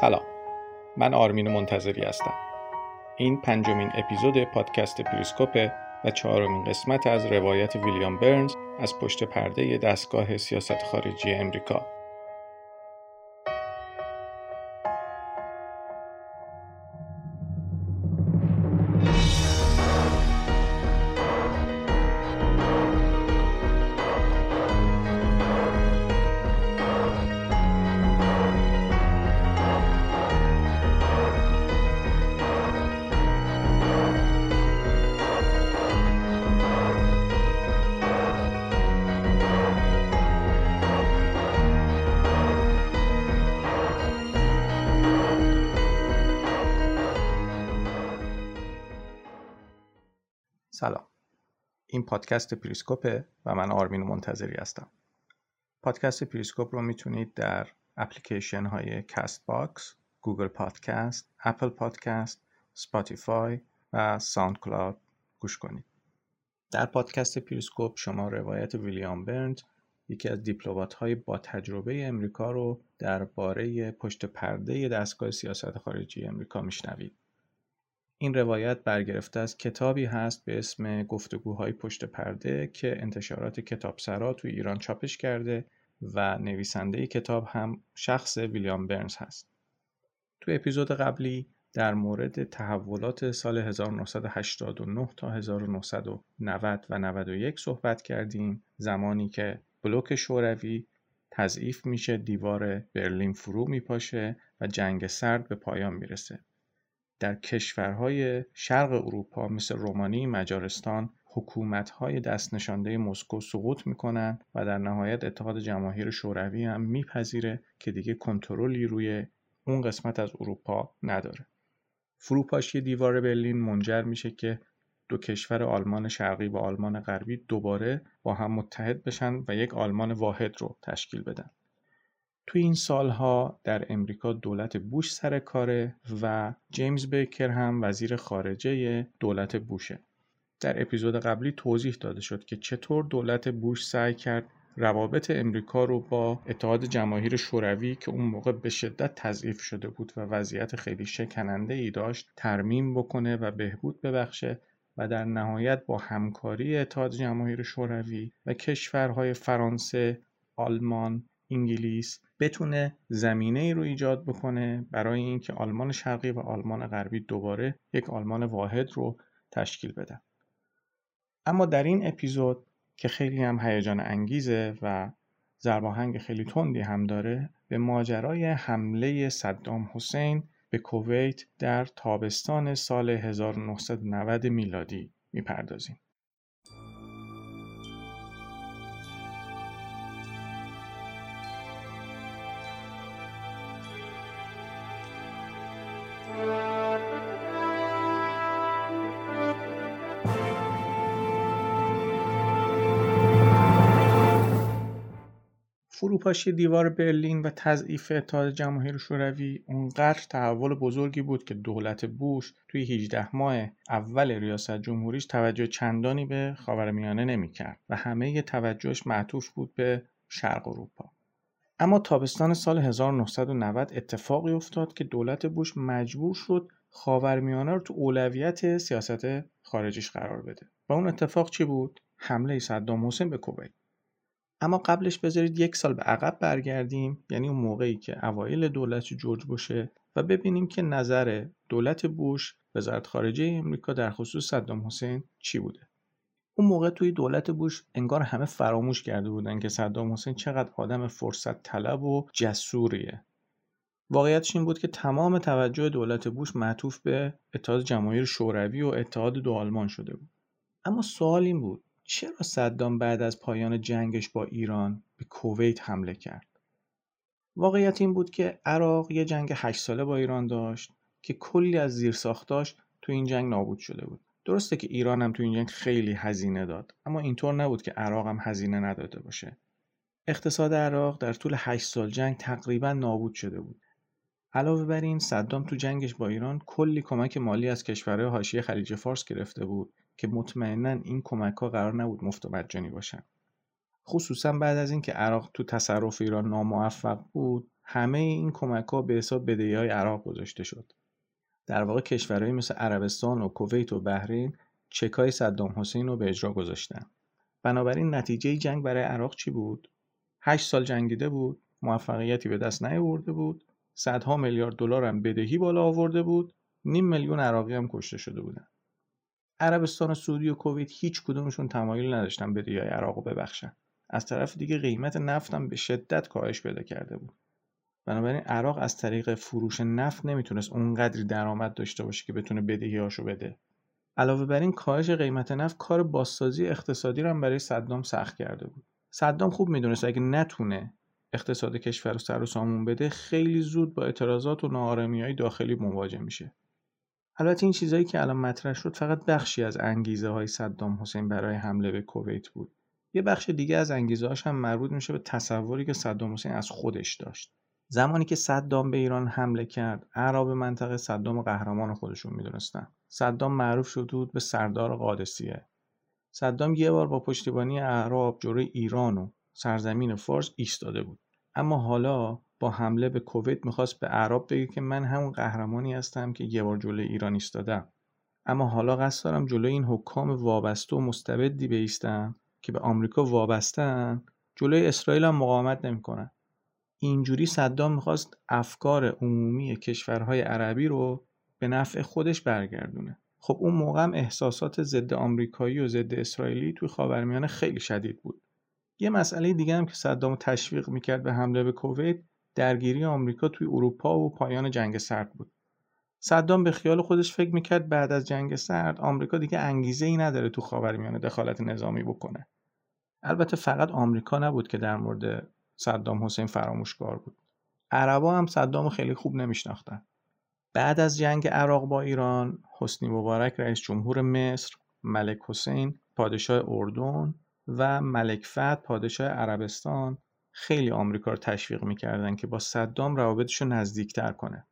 سلام. من آرمین منتظری هستم. این پنجمین اپیزود پادکست پریسکوپ و چهارمین قسمت از روایت ویلیام برنز از پشت پرده دستگاه سیاست خارجی امریکا. پادکست پریسکوپه و من آرمین منتظری هستم. پادکست پریسکوپ رو می‌تونید در اپلیکیشن های Castbox، Google Podcast، Apple Podcast، Spotify و SoundCloud گوش کنید. در پادکست پریسکوپ شما روایت ویلیام برنز یکی از دیپلومات های با تجربه امریکا رو درباره پشت پرده دستگاه سیاست خارجی امریکا میشنوید. این روایت برگرفته از کتابی هست به اسم گفتگوهای پشت پرده که انتشارات کتابسرا توی ایران چاپش کرده و نویسنده کتاب هم شخص ویلیام برنز هست. تو اپیزود قبلی در مورد تحولات سال 1989 تا 1990 و 91 صحبت کردیم زمانی که بلوک شوروی تضعیف میشه دیوار برلین فرو میپاشه و جنگ سرد به پایان می‌رسه در کشورهای شرق اروپا مثل رومانی، مجارستان حکومت‌های دست نشانده مسکو سقوط می‌کنن و در نهایت اتحاد جماهیر شوروی هم میپذیره که دیگه کنترلی روی اون قسمت از اروپا نداره. فروپاشی دیوار برلین منجر میشه که دو کشور آلمان شرقی و آلمان غربی دوباره با هم متحد بشن و یک آلمان واحد رو تشکیل بدن. توی این سالها در امریکا دولت بوش سر کاره و جیمز بیکر هم وزیر خارجه دولت بوشه. در اپیزود قبلی توضیح داده شد که چطور دولت بوش سعی کرد روابط امریکا رو با اتحاد جماهیر شوروی که اون موقع به شدت تضعیف شده بود و وضعیت خیلی شکننده ای داشت ترمیم بکنه و بهبود ببخشه و در نهایت با همکاری اتحاد جماهیر شوروی و کشورهای فرانسه، آلمان، انگلیس بتونه زمینه ای رو ایجاد بکنه برای اینکه آلمان شرقی و آلمان غربی دوباره یک آلمان واحد رو تشکیل بدن. اما در این اپیزود که خیلی هم هیجان انگیزه و زرباهنگ خیلی تندی هم داره به ماجرای حمله صدام حسین به کویت در تابستان سال 1990 میلادی می‌پردازیم. فروپاشی دیوار برلین و تضعیف اتحاد جماهیر شوروی اونقدر تحول بزرگی بود که دولت بوش توی 18 ماه اول ریاست جمهوریش توجه چندانی به خاورمیانه نمی‌کرد و همه توجهش معطوف بود به شرق اروپا. اما تابستان سال 1990 اتفاقی افتاد که دولت بوش مجبور شد خاورمیانه رو تو اولویت سیاست خارجیش قرار بده. و اون اتفاق چی بود؟ حمله صدام حسین به کویت. اما قبلش بذارید یک سال به عقب برگردیم یعنی اون موقعی که اوایل دولت جورج باشه و ببینیم که نظر دولت بوش وزارت خارجه امریکا در خصوص صدام حسین چی بوده. اون موقع توی دولت بوش انگار همه فراموش کرده بودن که صدام حسین چقدر آدم فرصت طلب و جسوریه. واقعیتش این بود که تمام توجه دولت بوش معطوف به اتحاد جماهیر شوروی و اتحاد دو آلمان شده بود. اما سوال این بود چرا صدام بعد از پایان جنگش با ایران به کویت حمله کرد؟ واقعیت این بود که عراق یه جنگ هشت ساله با ایران داشت که کلی از زیرساختاش تو این جنگ نابود شده بود. درسته که ایران هم تو این جنگ خیلی هزینه داد اما اینطور نبود که عراق هم هزینه نداده باشه. اقتصاد عراق در طول 8 سال جنگ تقریبا نابود شده بود. علاوه بر این صدام تو جنگش با ایران کلی کمک مالی از کشورهای حاشیه خلیج فارس گرفته بود که مطمئنا این کمک ها قرار نبود مفت و مجانی باشن. خصوصا بعد از اینکه عراق تو تصرف ایران ناموفق بود همه این کمک ها به حساب بدهی های عراق گذاشته شد. در واقع کشورهایی مثل عربستان و کویت و بحرین چکای صدام حسین رو به اجرا گذاشتن. بنابراین نتیجه جنگ برای عراق چی بود؟ هشت سال جنگیده بود موفقیتی به دست نیاورده بود صدها میلیارد دلار هم بدهی بالا آورده بود نیم میلیون عراقی هم کشته شده بودن. عربستان و سعودی و کویت هیچ کدومشون تمایل نداشتن بدهی های عراق ببخشن. از طرف دیگه قیمت نفتم به شدت کاهش پیدا کرده بود. بنابراین عراق از طریق فروش نفت نمی‌تونست اونقدری درآمد داشته باشه که بتونه بدهیاشو بده. علاوه بر این کاهش قیمت نفت کار بازسازی اقتصادی رو هم برای صدام سخت کرده بود. صدام خوب می‌دونست اگه نتونه اقتصاد کشور رو سر و سامون بده خیلی زود با اعتراضات و ناآرامی های داخلی مواجه میشه. البته این چیزهایی که الان مطرح شد فقط بخشی از انگیزه های صدام حسین برای حمله به کویت بود. یه بخش دیگه از انگیزه هم مربوط میشه به تصوری که صدام حسین از خودش داشت. زمانی که صدام به ایران حمله کرد اعراب منطقه صدام قهرمان خودشون می‌دونستن. صدام معروف شده بود به سردار قادسیه. صدام یه بار با پشتیبانی اعراب جلوی ایران و سرزمین فارس ایستاده بود. اما حالا با حمله به کویت می‌خواست به اعراب بگه که من همون قهرمانی هستم که یه بار جلوی ایران ایستادم. اما حالا قصد دارم جلوی این حکام وابسته و مستبدی بیستم که به آمریکا وابستن جلوی اسرائیل هم مقاومت نمی‌کنن. اینجوری صدام می‌خواست افکار عمومی کشورهای عربی رو به نفع خودش برگردونه. خب اون موقع هم احساسات ضد آمریکایی و ضد اسرائیلی توی خاورمیانه خیلی شدید بود. یه مسئله دیگه هم که صدام تشویق می‌کرد به حمله به کویت درگیری آمریکا توی اروپا و پایان جنگ سرد بود. صدام به خیال خودش فکر می‌کرد بعد از جنگ سرد آمریکا دیگه انگیزه ای نداره تو خاورمیانه دخالت نظامی بکنه. البته فقط آمریکا نبود که در مورد صدام حسین فراموشکار بود. عربا هم صدام خیلی خوب نمیشناختن. بعد از جنگ عراق با ایران حسنی مبارک رئیس جمهور مصر ملک حسین پادشاه اردن و ملک فهد پادشاه عربستان خیلی آمریکا رو تشویق می‌کردن که با صدام روابطش رو نزدیکتر کنه.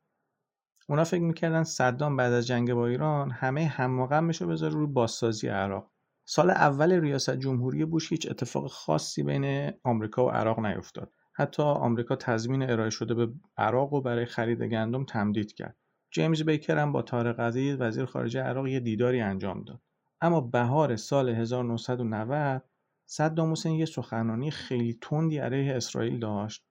اونا فکر می‌کردن صدام بعد از جنگ با ایران همه هممقامش رو بذاره روی بازسازی عراق. سال اول ریاست جمهوری بوش هیچ اتفاق خاصی بین آمریکا و عراق نیفتاد. حتی آمریکا تضمین ارائه شده به عراق و برای خرید گندم تمدید کرد. جیمز بیکر هم با طارق عزیز وزیر خارجه عراق یه دیداری انجام داد. اما بهار سال 1990 صدام حسین یه سخنرانی خیلی تندی علیه اسرائیل داشت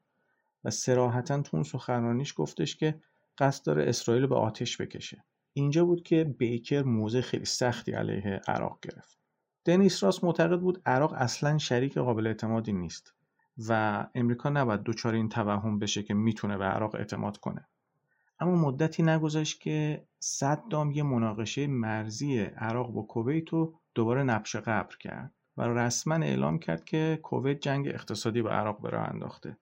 و سراحتا تو اون سخنرانیش گفتش که قصد داره اسرائیل به آتش بکشه. اینجا بود که بیکر موضع خیلی سختی علیه عراق گرفت. دنیس راست معتقد بود عراق اصلا شریک قابل اعتمادی نیست و امریکا نباید دچار این توهم بشه که می‌تونه به عراق اعتماد کنه. اما مدتی نگذشت که صدام یه مناقشه مرزی عراق با کویت رو دوباره نبش قبر کرد. و رسما اعلام کرد که کویت جنگ اقتصادی با عراق به انداخته.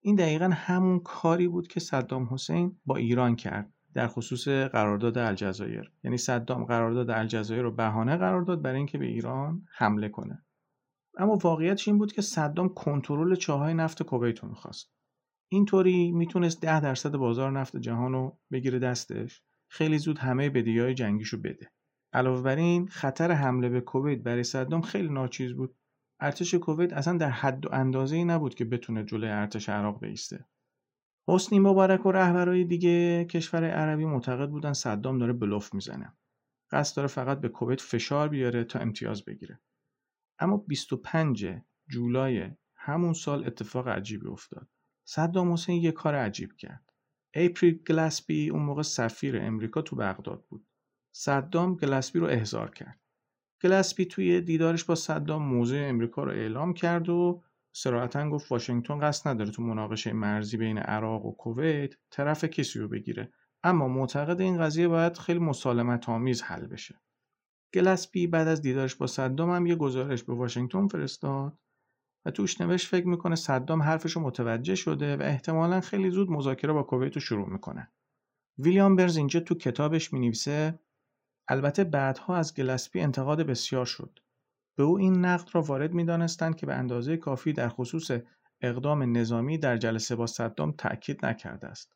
این دقیقا همون کاری بود که صدام حسین با ایران کرد در خصوص قرارداد الجزایر. یعنی صدام قرارداد الجزایر رو بهانه قرار داد برای اینکه به ایران حمله کنه. اما واقعیتش این بود که صدام کنترل چاهای نفت کویت رو می‌خواست. اینطوری می‌تونست ده درصد بازار نفت جهان رو بگیره دستش. خیلی زود همه بدیهای های جنگیشو بده. علاوه بر این خطر حمله به کویت برای صدام خیلی ناچیز بود. ارتش کویت اصلا در حد و اندازه ای نبود که بتونه جلوی ارتش عراق بیسته. حسنی مبارک و رهبرهای دیگه کشور عربی معتقد بودن صدام داره بلوف می‌زنه. قصد داره فقط به کویت فشار بیاره تا امتیاز بگیره. اما 25 جولای همون سال اتفاق عجیبی افتاد. صدام حسین یه کار عجیب کرد. اپریل گلاسبی اون موقع سفیر امریکا تو بغداد بود. صدام گلاسبی رو احضار کرد. گلاسبی توی دیدارش با صدام موضع امریکا رو اعلام کرد و سراحتا گفت واشنگتن قصد نداره تو مناقشه مرزی بین عراق و کویت طرف کسی رو بگیره. اما معتقد این قضیه باید خیلی مسالمت آمیز حل بشه. گلاسپی بعد از دیدارش با صدام هم یه گزارش به واشنگتن فرستاد و توش نوشت فکر می‌کنه صدام حرفش رو متوجه شده و احتمالا خیلی زود مذاکره با کویت رو شروع می‌کنه. ویلیام برز اینجا تو کتابش می‌نویسه البته بعدها از گلسپی انتقاد بسیار شد. به او این نقد را وارد می‌دانستند که به اندازه کافی در خصوص اقدام نظامی در جلسه با صدام تأکید نکرده است.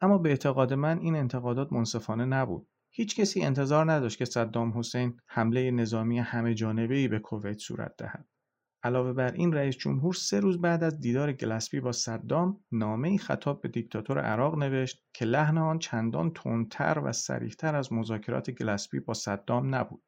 اما به اعتقاد من این انتقادات منصفانه نبود. هیچ کسی انتظار نداشت که صدام حسین حمله نظامی همه جانبه ای به کویت صورت دهد. علاوه بر این رئیس جمهور سه روز بعد از دیدار گلسپی با صدام نامه خطاب به دیکتاتور عراق نوشت که لحن آن چندان تندتر و صریح‌تر از مذاکرات گلسپی با صدام نبود.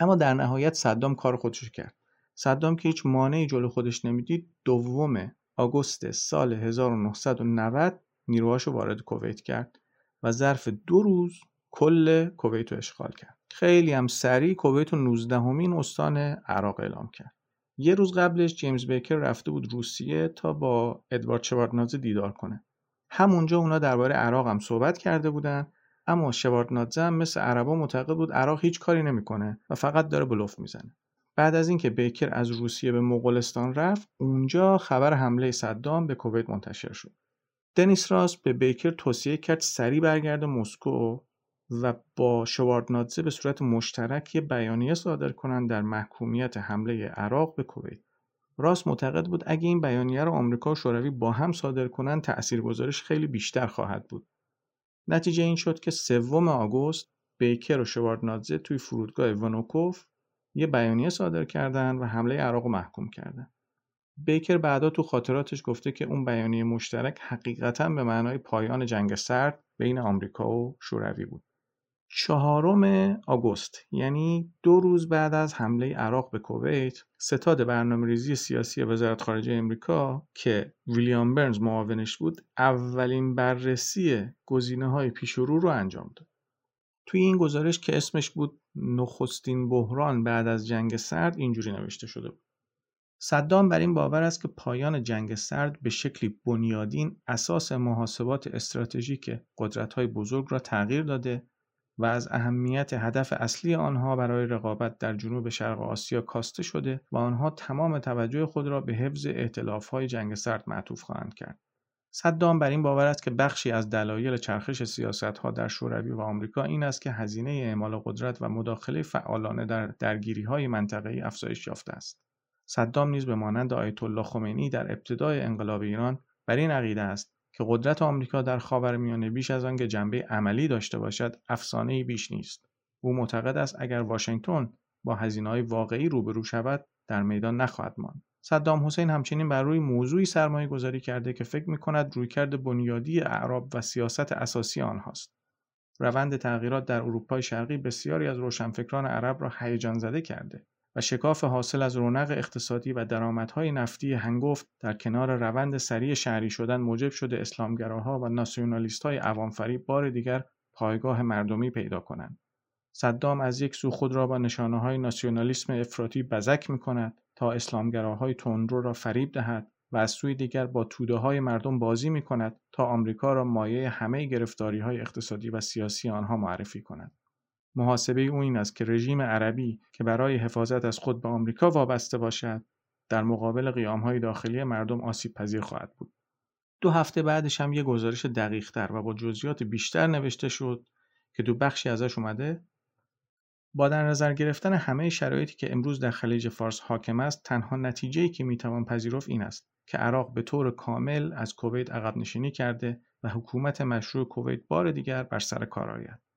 اما در نهایت صدام کار خودش کرد. صدام که هیچ مانعی جلو خودش نمی‌دید دوم آگوست سال 1990 نیروهاشو وارد کویت کرد و ظرف دو روز کل کویت رو اشغال کرد. خیلی هم سریع کویت رو 19 همین استان عراق اعلام کرد. یه روز قبلش جیمز بیکر رفته بود روسیه تا با ادوارد شواردنادزه دیدار کنه. همونجا اونا درباره عراق هم صحبت کرده بودن اما شواردنادزه هم مثل عربا معتقد بود عراق هیچ کاری نمی‌کنه و فقط داره بلوف می‌زنه. بعد از اینکه بیکر از روسیه به مغولستان رفت اونجا خبر حمله صدام به کویت منتشر شد. دنیس راس به بیکر توصیه کرد سریع برگرده مسکو و با شواردنادزه به صورت مشترک یه بیانیه صادر کنند در محکومیت حمله عراق به کویت. راست معتقد بود اگه این بیانیه رو آمریکا و شوروی با هم صادر کنند تاثیرگذارش خیلی بیشتر خواهد بود. نتیجه این شد که سوم آگوست بیکر و شواردنادزه توی فرودگاه ونوکوف یه بیانیه صادر کردن و حمله عراق محکوم کردن. بیکر بعدا تو خاطراتش گفته که اون بیانیه مشترک حقیقتا به معنای پایان جنگ سرد بین آمریکا و شوروی بود. چهارم آگوست یعنی دو روز بعد از حمله عراق به کویت ستاد برنامه ریزی سیاسی وزارت خارجه امریکا که ویلیام برنز معاونش بود اولین بررسی گزینه های پیش رو رو انجام داد. توی این گزارش که اسمش بود نخستین بحران بعد از جنگ سرد اینجوری نوشته شده بود. صدام بر این باور است که پایان جنگ سرد به شکلی بنیادین اساس محاسبات استراتژیک قدرت‌های بزرگ را تغییر داده و از اهمیت هدف اصلی آنها برای رقابت در جنوب شرق آسیا کاسته شده و آنها تمام توجه خود را به حفظ های جنگ سرد معطوف خواهند کرد. صدام بر این باور است که بخشی از دلایل چرخش سیاست ها در شوروی و آمریکا این است که هزینه اعمال قدرت و مداخله فعالانه در درگیری های منطقه‌ای افزایش یافته است. صدام نیز به مانند آیت الله خمینی در ابتدای انقلاب ایران بر این عقیده است که قدرت آمریکا در خاورمیانه بیش از آنکه جنبه عملی داشته باشد افسانه بیش نیست او معتقد است اگر واشنگتن با های واقعی روبرو شود در میدان نخواهد ماند صدام حسین همچنین بر روی موضوعی سرمایه گذاری کرده که فکر می کند رویکرد بنیادی اعراب و سیاست اساسی آنهاست. روند تغییرات در اروپای شرقی بسیاری از روشنفکران عرب را هیجان زده کرده. و شکاف حاصل از رونق اقتصادی و درآمدهای نفتی هنگفت در کنار روند سریع شهری شدن موجب شده اسلامگراها و ناسیونالیستهای عوامفری بار دیگر پایگاه مردمی پیدا کنند. صدام از یک سو خود را با نشانه های ناسیونالیسم افراطی بزک می کند تا اسلامگراهای تندرو را فریب دهد و از سوی دیگر با توده های مردم بازی می کند تا آمریکا را مایه همه گرفتاری های اقتصادی و سیاسی آنها معرفی کند. محاسبه او این است که رژیم عربی که برای حفاظت از خود به آمریکا وابسته باشد در مقابل قیامهای داخلی مردم آسیب پذیر خواهد بود. دو هفته بعدش هم یه گزارش دقیقتر و با جزئیات بیشتر نوشته شد که دو بخشی ازش اومده با در نظر گرفتن همه شرایطی که امروز در خلیج فارس حاکم است تنها نتیجه‌ای که می‌توان پذیرفت این است که عراق به طور کامل از کویت عقب نشینی کرده و حکومت مشروع کویت بار دیگر بر سر کار آید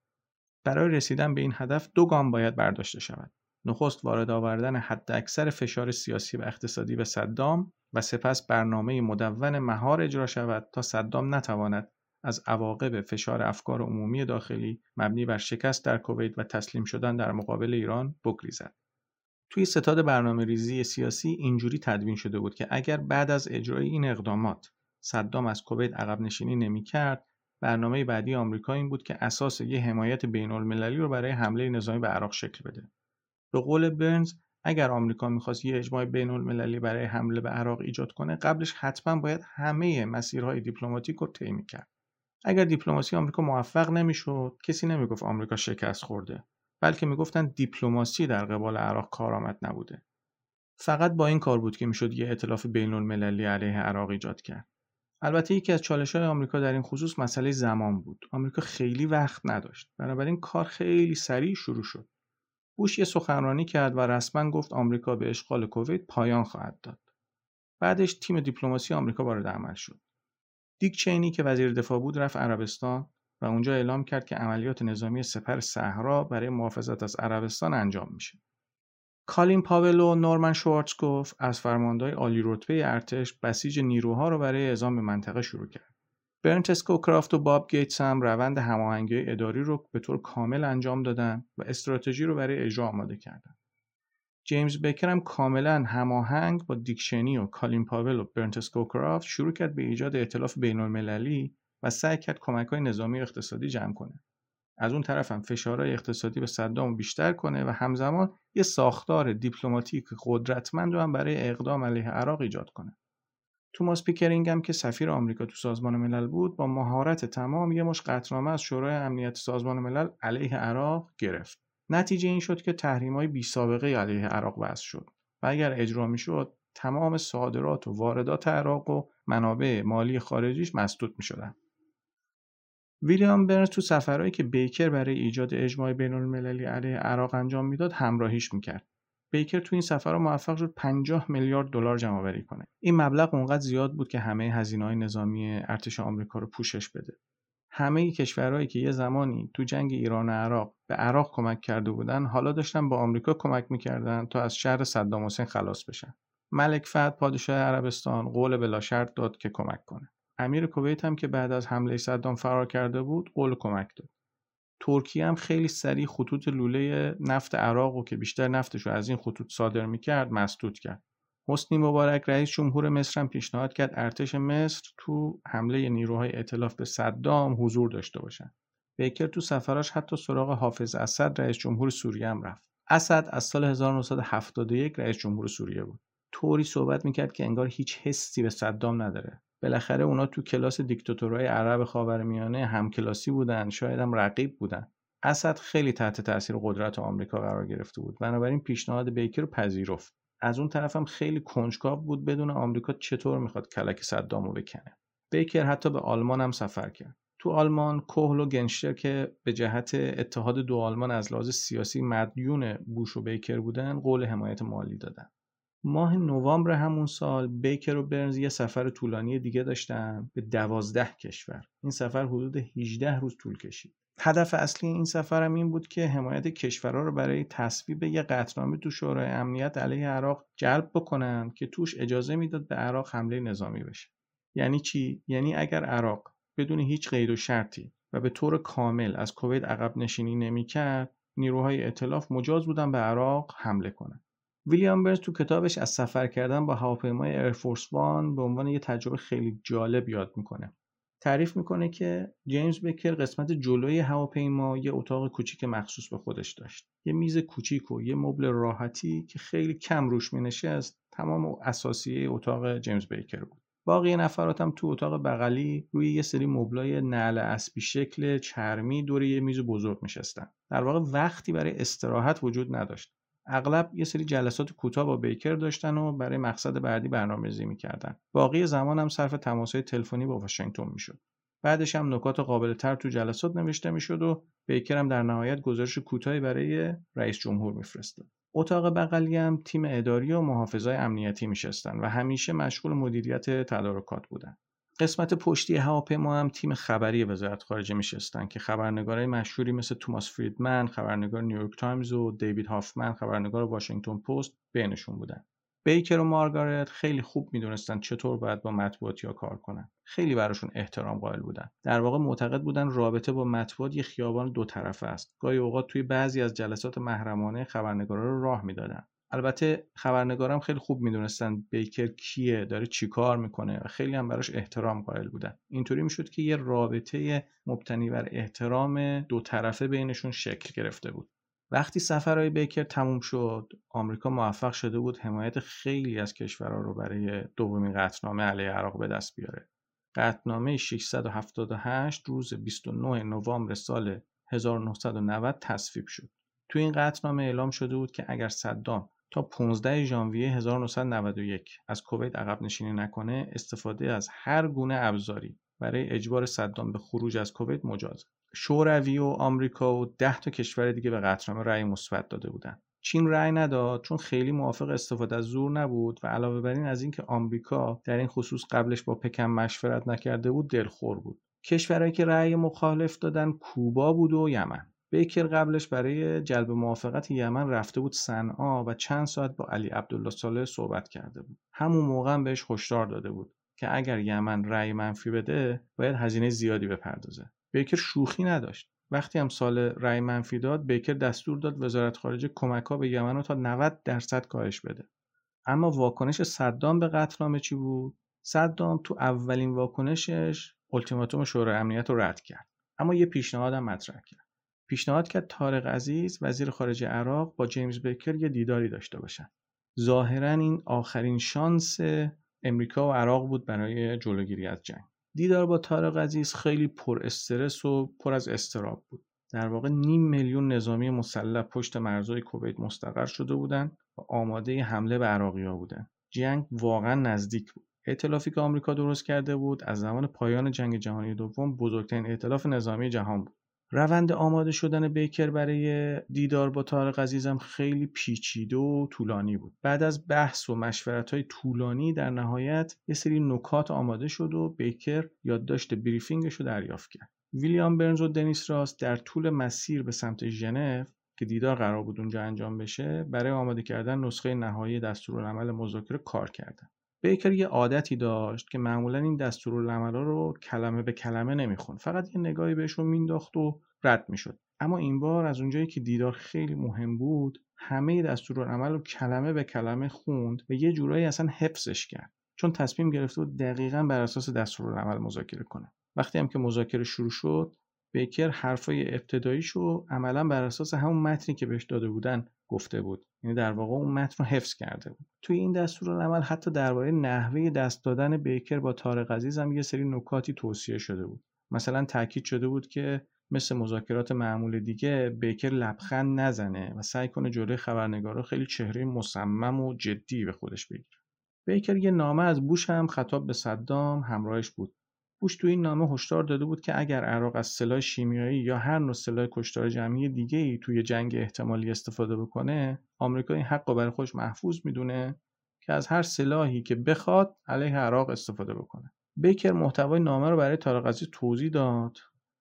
برای رسیدن به این هدف دو گام باید برداشته شود نخست وارد آوردن حداکثر فشار سیاسی و اقتصادی به صدام و سپس برنامه مدون مهار اجرا شود تا صدام نتواند از عواقب فشار افکار عمومی داخلی مبنی بر شکست در کویت و تسلیم شدن در مقابل ایران بگریزد. توی ستاد برنامه ریزی سیاسی اینجوری تدوین شده بود که اگر بعد از اجرای این اقدامات صدام از کویت عقب نشینی نمی کرد برنامه بعدی آمریکا این بود که اساس یه حمایت بین المللی رو برای حمله نظامی به عراق شکل بده. به قول برنز اگر آمریکا می‌خواست یه اجماع بین المللی برای حمله به عراق ایجاد کنه قبلش حتما باید همه مسیرهای دیپلماتیک رو طی کرد. اگر دیپلماسی آمریکا موفق نمی‌شد کسی نمی‌گفت آمریکا شکست خورده بلکه می‌گفتن دیپلماسی در قبال عراق کارآمد نبوده. فقط با این کار بود که می‌شد یه ائتلاف بین المللی علیه عراق ایجاد کرد. البته یکی از چالش های آمریکا در این خصوص مسئله زمان بود. آمریکا خیلی وقت نداشت. بنابراین کار خیلی سریع شروع شد. بوش یه سخنرانی کرد و رسما گفت آمریکا به اشغال کویت پایان خواهد داد. بعدش تیم دیپلماسی آمریکا وارد عمل شد. دیک چینی که وزیر دفاع بود رفت عربستان و اونجا اعلام کرد که عملیات نظامی سپر صحرا برای محافظت از عربستان انجام میشه. کالین پاول و نورمن شوارتزکوف از فرماندهای عالی رتبه ارتش بسیج نیروها رو برای اعزام به منطقه شروع کرد. برنت اسکوکرافت و باب گیتس هم روند هماهنگی اداری رو به طور کامل انجام دادن و استراتژی رو برای اجرا آماده کردن. جیمز بیکر هم کاملا هماهنگ با دیک چنی و کالین پاول و برنت اسکوکرافت شروع کرد به ایجاد ائتلاف بین المللی و سعی کرد کمک های نظامی و اقتصادی جمع کنه. از اون طرف هم فشارهای اقتصادی به صدام بیشتر کنه و همزمان یه ساختار دیپلماتیک قدرتمند رو هم برای اقدام علیه عراق ایجاد کنه. توماس پیکرینگ هم که سفیر آمریکا تو سازمان ملل بود با مهارت تمام یه مشت قطعنامه از شورای امنیت سازمان ملل علیه عراق گرفت. نتیجه این شد که تحریم‌های بی سابقه علیه عراق وضع شد و اگر اجرا می‌شد تمام صادرات و واردات عراق و منابع مالی خارجیش مسدود می‌شدن. ویلیام برنز تو سفرهایی که بیکر برای ایجاد اجماع بین المللی علیه عراق انجام می‌داد همراهیش می‌کرد. بیکر تو این سفر موفق شد 50 میلیارد دلار جمع آوری کنه. این مبلغ اونقدر زیاد بود که همه هزینه های نظامی ارتش آمریکا رو پوشش بده. همه کشورهایی که یه زمانی تو جنگ ایران و عراق به عراق کمک کرده بودن حالا داشتن با آمریکا کمک می‌کردن تا از شر صدام حسین خلاص بشن. ملک فهد پادشاه عربستان قول بلا شرط داد که کمک کنه. امیر کویت هم که بعد از حمله صدام فرار کرده بود قول کمک داد. ترکیه هم خیلی سریع خطوط لوله نفت عراق و که بیشتر نفتش رو از این خطوط صادر می‌کرد مسدود کرد. حسنی مبارک رئیس جمهور مصر هم پیشنهاد کرد ارتش مصر تو حمله نیروهای ائتلاف به صدام حضور داشته باشن. بیکر تو سفراش حتی سراغ حافظ اسد رئیس جمهور سوریه هم رفت. اسد از سال 1971 رئیس جمهور سوریه بود. طوری صحبت می‌کرد که انگار هیچ حسی به صدام نداره. بالاخره اونا تو کلاس دیکتاتورهای عرب خاورمیانه همکلاسی بودن شاید هم رقیب بودن. اسد خیلی تحت تاثیر قدرت آمریکا قرار گرفته بود. بنابراین پیشنهاد بیکر رو پذیرفت. از اون طرف هم خیلی کنجکاو بود بدون آمریکا چطور می‌خواد کلک صدامو بکنه. بیکر حتی به آلمان هم سفر کرد. تو آلمان کوهل و گنشتر که به جهت اتحاد دو آلمان از لحاظ سیاسی مدیون بوش و بیکر بودن قول حمایت مالی دادن. ماه نوامبر همون سال بیکر و برنز یه سفر طولانی دیگه داشتن به دوازده کشور. این سفر حدود 18 روز طول کشید. هدف اصلی این سفر این بود که حمایت کشورها رو برای تصویب یه قطعنامه تو شورای امنیت علیه عراق جلب بکنن که توش اجازه می‌داد به عراق حمله نظامی بشه. یعنی چی؟ یعنی اگر عراق بدون هیچ قید و شرطی و به طور کامل از کویت عقب نشینی نمی‌کرد نیروهای ائتلاف مجاز بودن به عراق حمله کنند ویلیام برنز تو کتابش از سفر کردن با هواپیمای ایرفورس وان به عنوان یه تجربه خیلی جالب یاد می‌کنه. تعریف می‌کنه که جیمز بکر قسمت جلوی هواپیما یه اتاق کوچیک مخصوص به خودش داشت. یه میز کوچیک و یه مبل راحتی که خیلی کم روش مینشست تمام اساسیه اتاق جیمز بیکر بود. باقی نفراتم تو اتاق بغلی روی یه سری مبلای نعل اسبی شکل چرمی دور یه میز بزرگ نشستن. در واقع وقتی برای استراحت وجود نداشت. اغلب یه سری جلسات کوتاه با بیکر داشتن و برای مقصد بعدی برنامه‌ریزی می‌کردن. باقی زمان هم صرف تماسهای تلفنی با واشنگتن می‌شد. بعدش هم نکات قابل تر تو جلسات نوشته می‌شد و بیکر هم در نهایت گزارش کوتاهی برای رئیس جمهور میفرستاد. اتاق بغلی هم تیم اداری و محافظای امنیتی میشستن و همیشه مشغول مدیریت تدارکات بودن. قسمت پشتی هواپیما هم تیم خبری وزارت خارجه میشستن که خبرنگارای مشهوری مثل توماس فریدمن خبرنگار نیویورک تایمز و دیوید هافمن خبرنگار واشنگتن پست بینشون بودن. بیکر و مارگارت خیلی خوب می‌دونستن چطور باید با مطبوعات کار کنن. خیلی براشون احترام قائل بودن. در واقع معتقد بودن رابطه با مطبوعات یه خیابان دو طرفه است. گاهی اوقات توی بعضی از جلسات محرمانه خبرنگارا رو راه می‌دادن. البته خبرنگارم خیلی خوب می‌دونستن بیکر کیه داره چیکار می‌کنه و خیلی هم براش احترام قائل بودن. اینطوری می‌شد که یه رابطه مبتنی بر احترام دو طرفه بینشون شکل گرفته بود. وقتی سفرهای بیکر تموم شد آمریکا موفق شده بود حمایت خیلی از کشورها رو برای دومین قطعنامه علیه عراق به دست بیاره. قطعنامه 678 روز 29 نوامبر سال 1990 تصویب شد. تو این قطعنامه اعلام شده بود که اگر صدام تا 15 ژانویه 1991 از کویت عقب نشینی نکنه استفاده از هر گونه ابزاری برای اجبار صدام به خروج از کویت مجاز. شوروی و آمریکا و ده تا کشور دیگه به قطعنامه رأی مثبت داده بودند چین رأی نداد چون خیلی موافق استفاده از زور نبود و علاوه بر این از اینکه آمریکا در این خصوص قبلش با پکن مشورت نکرده بود دلخور بود. کشورهایی که رأی مخالف دادن کوبا بود و یمن. بیکر قبلش برای جلب موافقت یمن رفته بود صنعا و چند ساعت با علی عبدالله صالح صحبت کرده بود. همون موقع هم بهش هشدار داده بود که اگر یمن رأی منفی بده باید هزینه زیادی بپردازه. بیکر شوخی نداشت. وقتی هم سال رأی منفی داد بیکر دستور داد وزارت خارجه کمک ها به یمن رو تا 90 درصد کاهش بده. اما واکنش صدام به قطعنامه چی بود؟ صدام تو اولین واکنشش التیماتوم شورای امنیت رو رد کرد. اما یه پیشنهادم مطرح کرد. پیشنهاد کرد طارق عزیز وزیر خارجه عراق با جیمز بیکر یه دیداری داشته باشن. ظاهرا این آخرین شانس امریکا و عراق بود برای جلوگیری از جنگ. دیدار با طارق عزیز خیلی پر استرس و پر از استراب بود. در واقع نیم میلیون نظامی مسلح پشت مرزهای کویت مستقر شده بودند و آماده حمله به عراقی بودند جنگ واقعا نزدیک بود. ائتلافی که آمریکا درست کرده بود از زمان پایان جنگ جهانی دوم بزرگترین ائتلاف نظامی جهان بود. روند آماده شدن بیکر برای دیدار با طارق عزیزم خیلی پیچیده و طولانی بود. بعد از بحث و مشورت های طولانی در نهایت یه سری نکات آماده شد و بیکر یادداشت بریفینگش رو دریافت کرد. ویلیام برنز و دنیس راست در طول مسیر به سمت ژنو که دیدار قرار بود اونجا انجام بشه برای آماده کردن نسخه نهایی دستورالعمل مذاکره کار کردن. بیکر یه عادتی داشت که معمولا این دستورالعمل‌ها رو کلمه به کلمه نمی‌خوند. فقط یه نگاهی بهشون مینداخت و رد می‌شد. اما این بار از اونجایی که دیدار خیلی مهم بود همه دستورالعمل رو کلمه به کلمه خوند و یه جورایی اصلا حفظش کرد. چون تصمیم گرفته بود دقیقا بر اساس دستورالعمل مذاکره کنه. وقتی هم که مذاکره شروع شد بیکر حرفای ابتداییشو عملا بر اساس همون متنی که بهش داده بودن گفته بود. یعنی در واقع اون متن رو حفظ کرده بود. توی این دستورالعمل حتی درباره نحوه دست دادن بیکر با طارق عزیز هم یه سری نکاتی توصیه شده بود. مثلا تاکید شده بود که مثل مذاکرات معمول دیگه بیکر لبخند نزنه و سعی کنه جلوی خبرنگارا خیلی چهره مصمم و جدی به خودش بگیره. بیکر یه نامه از بوش هم خطاب به صدام همراهش بود. بوش تو این نامه هشدار داده بود که اگر عراق از سلاح شیمیایی یا هر نوع سلاح کشتار جمعی دیگه ای توی جنگ احتمالی استفاده بکنه آمریکا این حق رو برای خودش محفوظ می‌دونه که از هر سلاحی که بخواد علیه عراق استفاده بکنه. بیکر محتوای نامه رو برای طارق عزیز توضیح داد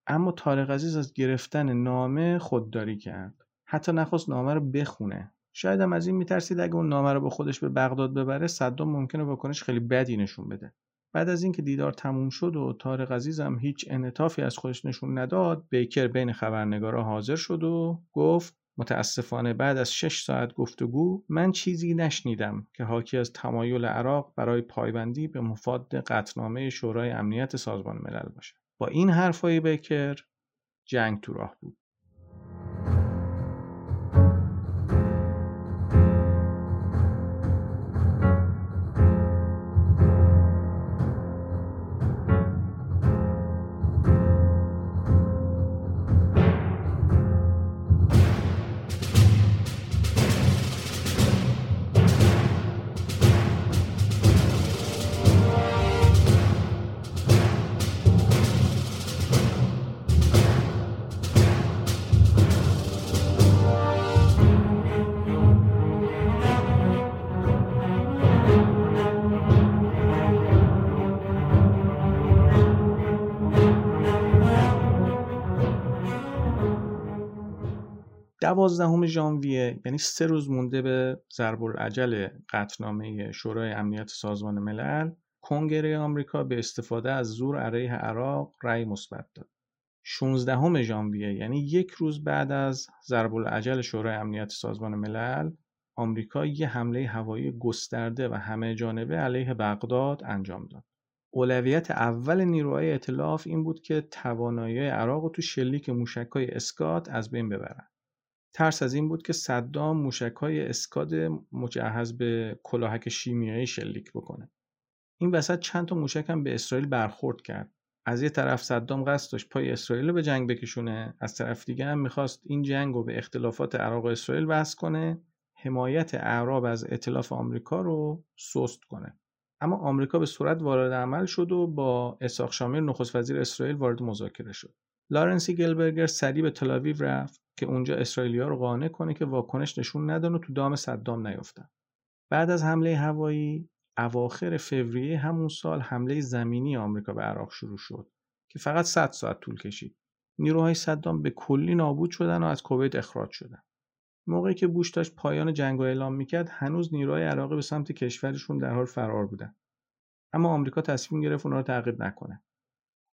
اما طارق عزیز از گرفتن نامه خودداری کرد. حتی نخواست نامه رو بخونه. شاید هم از این میترسید اگه اون نامه رو با خودش به بغداد ببره صدام ممکنه واکنش خیلی بدی نشون بده. بعد از اینکه دیدار تموم شد و طارق عزیزم هیچ انعطافی از خودش نشون نداد بیکر بین خبرنگارا حاضر شد و گفت متاسفانه بعد از شش ساعت گفتگو من چیزی نشنیدم که حاکی از تمایل عراق برای پایبندی به مفاد قطنامه شورای امنیت سازمان ملل باشه. با این حرفای بیکر جنگ تو راه بود. دوازدهم ژانویه یعنی سه روز مونده به ضرب العجل قطعنامه شورای امنیت سازمان ملل کنگره آمریکا به استفاده از زور علیه عراق رأی مثبت داد 16 ژانویه یعنی یک روز بعد از ضرب العجل شورای امنیت سازمان ملل آمریکا یه حمله هوایی گسترده و همه جانبه علیه بغداد انجام داد. اولویت اول نیروهای ائتلاف این بود که توانایی عراق رو تو شلیک موشکهای اسکات از بین ببرن. ترس از این بود که صدام موشکهای اسکاد مجهز به کلاهک شیمیایی شلیک بکنه. این وسط چند تا موشک هم به اسرائیل برخورد کرد. از یه طرف صدام قصد داشت پای اسرائیل رو به جنگ بکشونه از طرف دیگه هم می‌خواست این جنگ رو به اختلافات عراق و اسرائیل وصل کنه حمایت اعراب از ائتلاف آمریکا رو سست کنه. اما آمریکا به صورت وارد عمل شد و با اساق شامیر نخست وزیر اسرائیل وارد مذاکره شد. لارنسی گلبرگر سریع به تلاویو رفت. که اونجا اسرائیلیا رو قانع کنه که واکنش نشون ندن و تو دام صدام نیفتن. بعد از حمله هوایی اواخر فوریه همون سال حمله زمینی آمریکا به عراق شروع شد که فقط 100 ساعت طول کشید. نیروهای صدام به کلی نابود شدن و از کویت اخراج شدن. موقعی که بوش داشت پایان جنگ رو اعلام می‌کرد هنوز نیروهای عراقی به سمت کشورشون در حال فرار بودن. اما آمریکا تصمیم گرفت اونا رو تعقیب نکنه.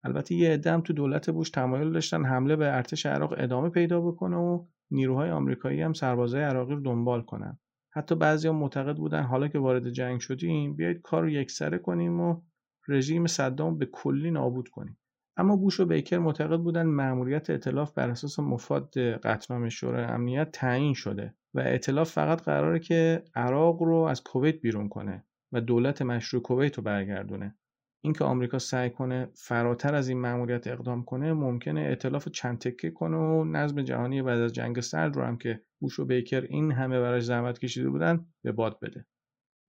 البته یه عده تو دولت بوش تمایل داشتن حمله به ارتش عراق ادامه پیدا بکنه و نیروهای آمریکایی هم سربازای عراقی رو دنبال کنن. حتی بعضی هم معتقد بودن حالا که وارد جنگ شدیم بیایید کار رو یکسره کنیم و رژیم صدام به کلی نابود کنیم. اما بوش و بیکر معتقد بودن مأموریت ائتلاف بر اساس مفاد قطعنامه شورای امنیت تعیین شده و ائتلاف فقط قراره که عراق رو از کویت بیرون کنه و دولت مشروع کویت رو برگردونه. اینکه آمریکا سعی کنه فراتر از این مأموریت اقدام کنه ممکنه ائتلاف چند تکه کنه و نظم جهانی بعد از جنگ سرد رو هم که بوش و بیکر این همه براش زحمت کشیده بودن به باد بده.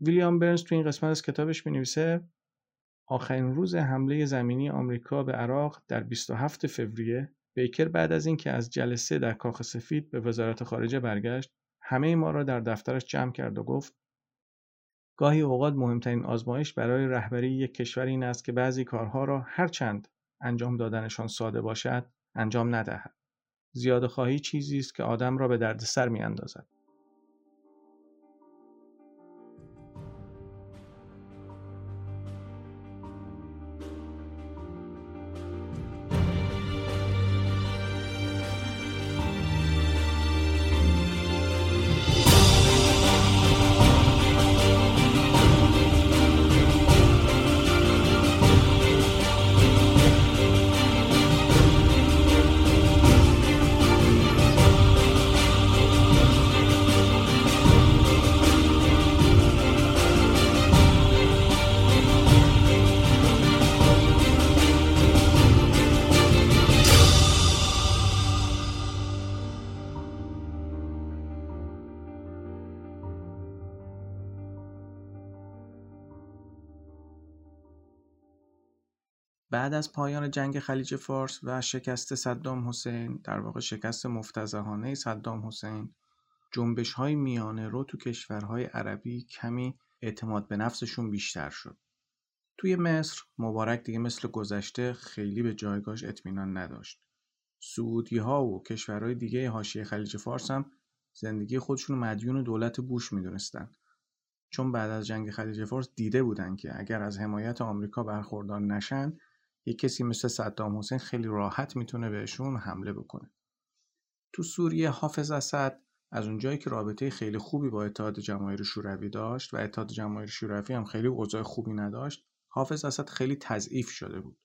ویلیام برنز تو این قسمت از کتابش می‌نویسه آخرین روز حمله زمینی آمریکا به عراق در 27 فوریه بیکر بعد از اینکه از جلسه در کاخ سفید به وزارت خارجه برگشت همه ما را در دفترش جمع کرد و گفت گاهی اوقات مهمترین آزمایش برای رهبری یک کشور این است که بعضی کارها را هرچند انجام دادنشان ساده باشد انجام ندهد. زیاده خواهی چیزی است که آدم را به دردسر میاندازد. بعد از پایان جنگ خلیج فارس و شکست صدام حسین در واقع شکست مفتزهانه صدام حسین جنبش های میانه رو تو کشورهای عربی کمی اعتماد به نفسشون بیشتر شد. توی مصر مبارک دیگه مثل گذشته خیلی به جایگاهش اطمینان نداشت. سعودی ها و کشورهای دیگه حاشیه خلیج فارس هم زندگی خودشون مدیون دولت بوش می‌دونستن. چون بعد از جنگ خلیج فارس دیده بودن که اگر از حمایت آمریکا برخوردار نشن یک کسی مثل صدام حسین خیلی راحت می‌تونه بهشون حمله بکنه. تو سوریه حافظ اسد از اونجایی که رابطه خیلی خوبی با اتحاد جماهیر شوروی داشت و اتحاد جماهیر شوروی هم خیلی اوضاع خوبی نداشت حافظ اسد خیلی تضعیف شده بود.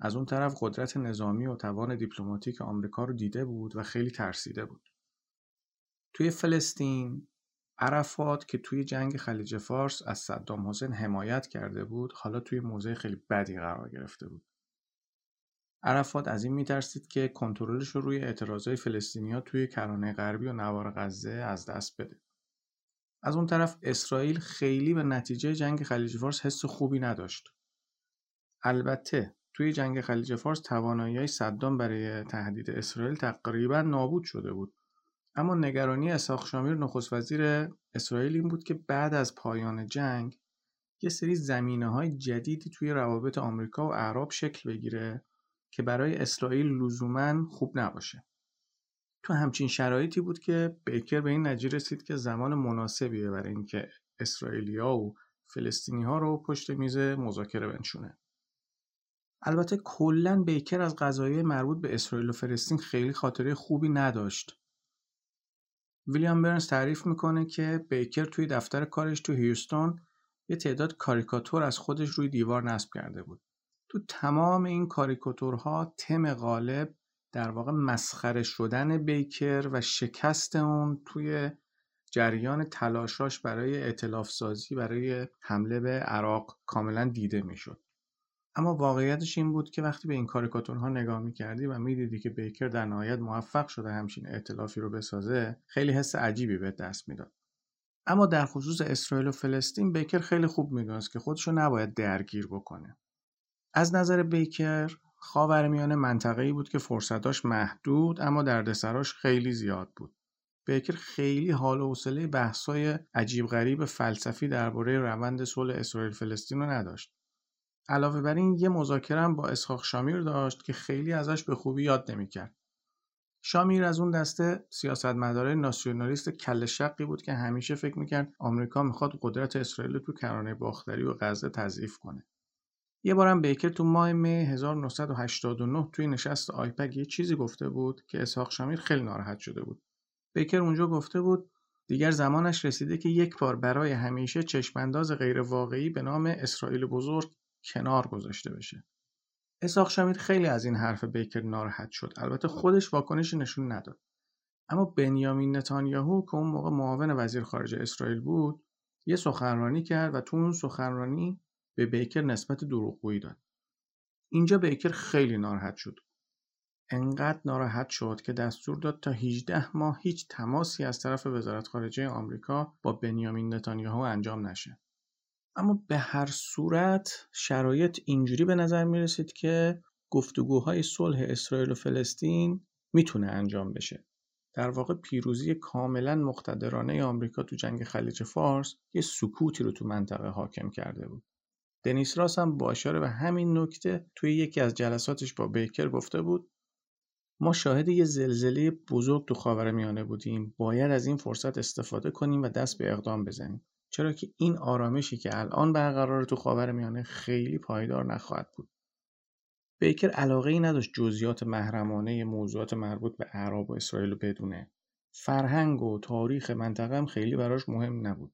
از اون طرف قدرت نظامی و توان دیپلماتیک آمریکا رو دیده بود و خیلی ترسیده بود. توی فلسطین عرفات که توی جنگ خلیج فارس از صدام حسین حمایت کرده بود حالا توی موضع خیلی بدی قرار گرفته بود. عرفات از این میترسید که کنترلش رو روی اعتراضای فلسطینیا توی کرانه غربی و نوار غزه از دست بده. از اون طرف اسرائیل خیلی به نتیجه جنگ خلیج فارس حس خوبی نداشت. البته توی جنگ خلیج فارس توانایی صدام برای تهدید اسرائیل تقریبا نابود شده بود. اما نگرانی اسحاق شامیر نخست وزیر اسرائیل این بود که بعد از پایان جنگ یه سری زمینه های جدیدی توی روابط آمریکا و عرب شکل بگیره که برای اسرائیل لزوما خوب نباشه. تو همچین شرایطی بود که بیکر به این نتیجه رسید که زمان مناسبیه برای اینکه اسرائیلیا و فلسطینی ها رو پشت میز مذاکره بنشونه. البته کلا بیکر از قضایای مربوط به اسرائیل و فلسطین خیلی خاطره خوبی نداشت. ویلیام برنز تعریف می‌کنه که بیکر توی دفتر کارش تو هیوستون یه تعداد کاریکاتور از خودش روی دیوار نصب کرده بود. تو تمام این کاریکاتورها تم غالب در واقع مسخره شدن بیکر و شکست اون توی جریان تلاشاش برای اعتلاف سازی برای حمله به عراق کاملا دیده می‌شد. اما واقعیتش این بود که وقتی به این کاریکاتورها نگاه می‌کردی و می‌دیدی که بیکر در نهایت موفق شده همچین ائتلافی رو بسازه خیلی حس عجیبی به دست می‌داد. اما در خصوص اسرائیل و فلسطین بیکر خیلی خوب می‌دونست که خودشو نباید درگیر بکنه. از نظر بیکر خاورمیانه منطقه‌ای بود که فرصتاش محدود اما دردسراش خیلی زیاد بود. بیکر خیلی حال و حوصله بحث‌های عجیب غریب فلسفی درباره روند صلح اسرائیل فلسطین رو نداشت. علاوه بر این یه مذاکره هم با اسحاق شامیر داشت که خیلی ازش به خوبی یاد نمی‌کرد. شامیر از اون دسته سیاستمدارای ناسیونالیست کل شقی بود که همیشه فکر می‌کرد آمریکا می‌خواد قدرت اسرائیل تو کرانه باختری و غزه تضعیف کنه. یه بارم بیکر تو ماه می 1989 توی نشست آیپک یه چیزی گفته بود که اسحاق شامیر خیلی ناراحت شده بود. بیکر اونجا گفته بود دیگر زمانش رسیده که یک بار برای همیشه چشمانداز غیر واقعی به نام اسرائیل بزرگ کنار گذاشته بشه. اساق شامیر خیلی از این حرف بیکر ناراحت شد. البته خودش واکنشی نشون نداد. اما بنیامین نتانیاهو که اون موقع معاون وزیر خارجه اسرائیل بود، یه سخنرانی کرد و تو اون سخنرانی به بیکر نسبت دروغگویی داد. اینجا بیکر خیلی ناراحت شد. انقدر ناراحت شد که دستور داد تا 18 ماه هیچ تماسی از طرف وزارت خارجه آمریکا با بنیامین نتانیاهو انجام نشه. اما به هر صورت شرایط اینجوری به نظر می رسید که گفتگوهای صلح اسرائیل و فلسطین می‌تونه انجام بشه. در واقع پیروزی کاملا مقتدرانه آمریکا تو جنگ خلیج فارس یه سکوتی رو تو منطقه حاکم کرده بود. دنیس راس هم با اشاره به همین نکته توی یکی از جلساتش با بیکر گفته بود ما شاهد یه زلزله بزرگ تو خاورمیانه بودیم باید از این فرصت استفاده کنیم و دست به اقدام بزنیم چرا که این آرامشی که الان برقرار تو خاورمیانه خیلی پایدار نخواهد بود. بیکر علاقه ای نداشت جزئیات محرمانه موضوعات مربوط به اعراب و اسرائیل رو بدونه. فرهنگ و تاریخ منطقه هم خیلی براش مهم نبود.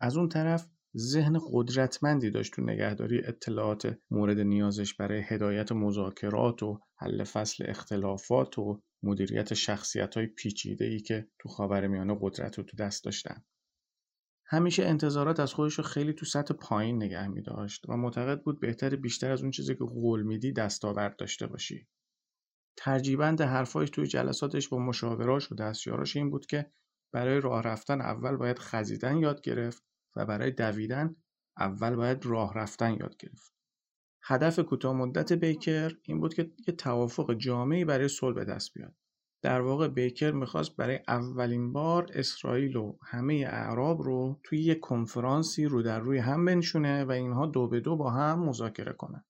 از اون طرف ذهن قدرتمندی داشت تو نگهداری اطلاعات مورد نیازش برای هدایت مذاکرات و حل فصل اختلافات و مدیریت شخصیت های پیچیده ای که تو خاورمیانه قدرت رو تو دست داشتن. همیشه انتظارات از خودش رو خیلی تو سطح پایین نگه می داشت و معتقد بود بهتر بیشتر از اون چیزی که قول میدی دستاورد داشته باشی. ترجیبند حرفایش توی جلساتش با مشاوراش و دستیاراش این بود که برای راه رفتن اول باید خزیدن یاد گرفت و برای دویدن اول باید راه رفتن یاد گرفت. هدف کوتاه مدت بیکر این بود که یه توافق جامعی برای صلح به دست بیاد. در واقع بیکر می‌خواست برای اولین بار اسرائیل و همه اعراب رو توی یک کنفرانسی رو در روی هم بنشونه و اینها دو به دو با هم مذاکره کنن.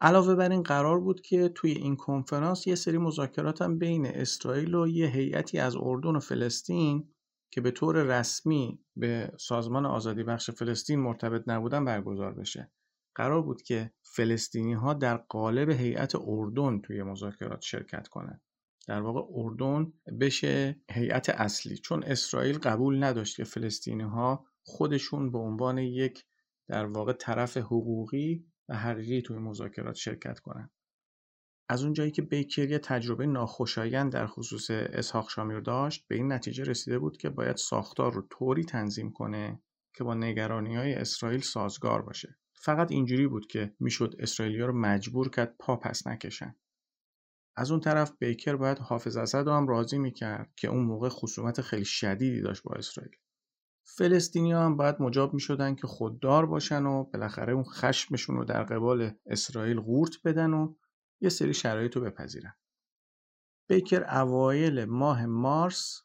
علاوه بر این قرار بود که توی این کنفرانس یه سری مذاکرات هم بین اسرائیل و یه هیئتی از اردن و فلسطین که به طور رسمی به سازمان آزادی بخش فلسطین مرتبط نبودن برگزار بشه. قرار بود که فلسطینی ها در قالب هیئت اردن توی مذاکرات شرکت کنند. در واقع اردن بشه هیئت اصلی. چون اسرائیل قبول نداشت که فلسطینی ها خودشون به عنوان یک در واقع طرف حقوقی و حقیقی توی مذاکرات شرکت کنند. از اونجایی که بیکر یه تجربه ناخوشایند در خصوص اسحاق شامیر داشت به این نتیجه رسیده بود که باید ساختار رو طوری تنظیم کنه که با نگرانی های اسرائیل سازگار باشه. فقط اینجوری بود که می‌شد اسرائیلیا رو مجبور کرد پا پس نکشن. از اون طرف بیکر باید حافظ اسد هم راضی می‌کرد که اون موقع خصومت خیلی شدیدی داشت با اسرائیل فلسطینی هم باید مجاب می شدن که خوددار باشن و بالاخره اون خشمشون رو در قبال اسرائیل قورت بدن و یه سری شرایط رو بپذیرن. بیکر اوایل ماه مارس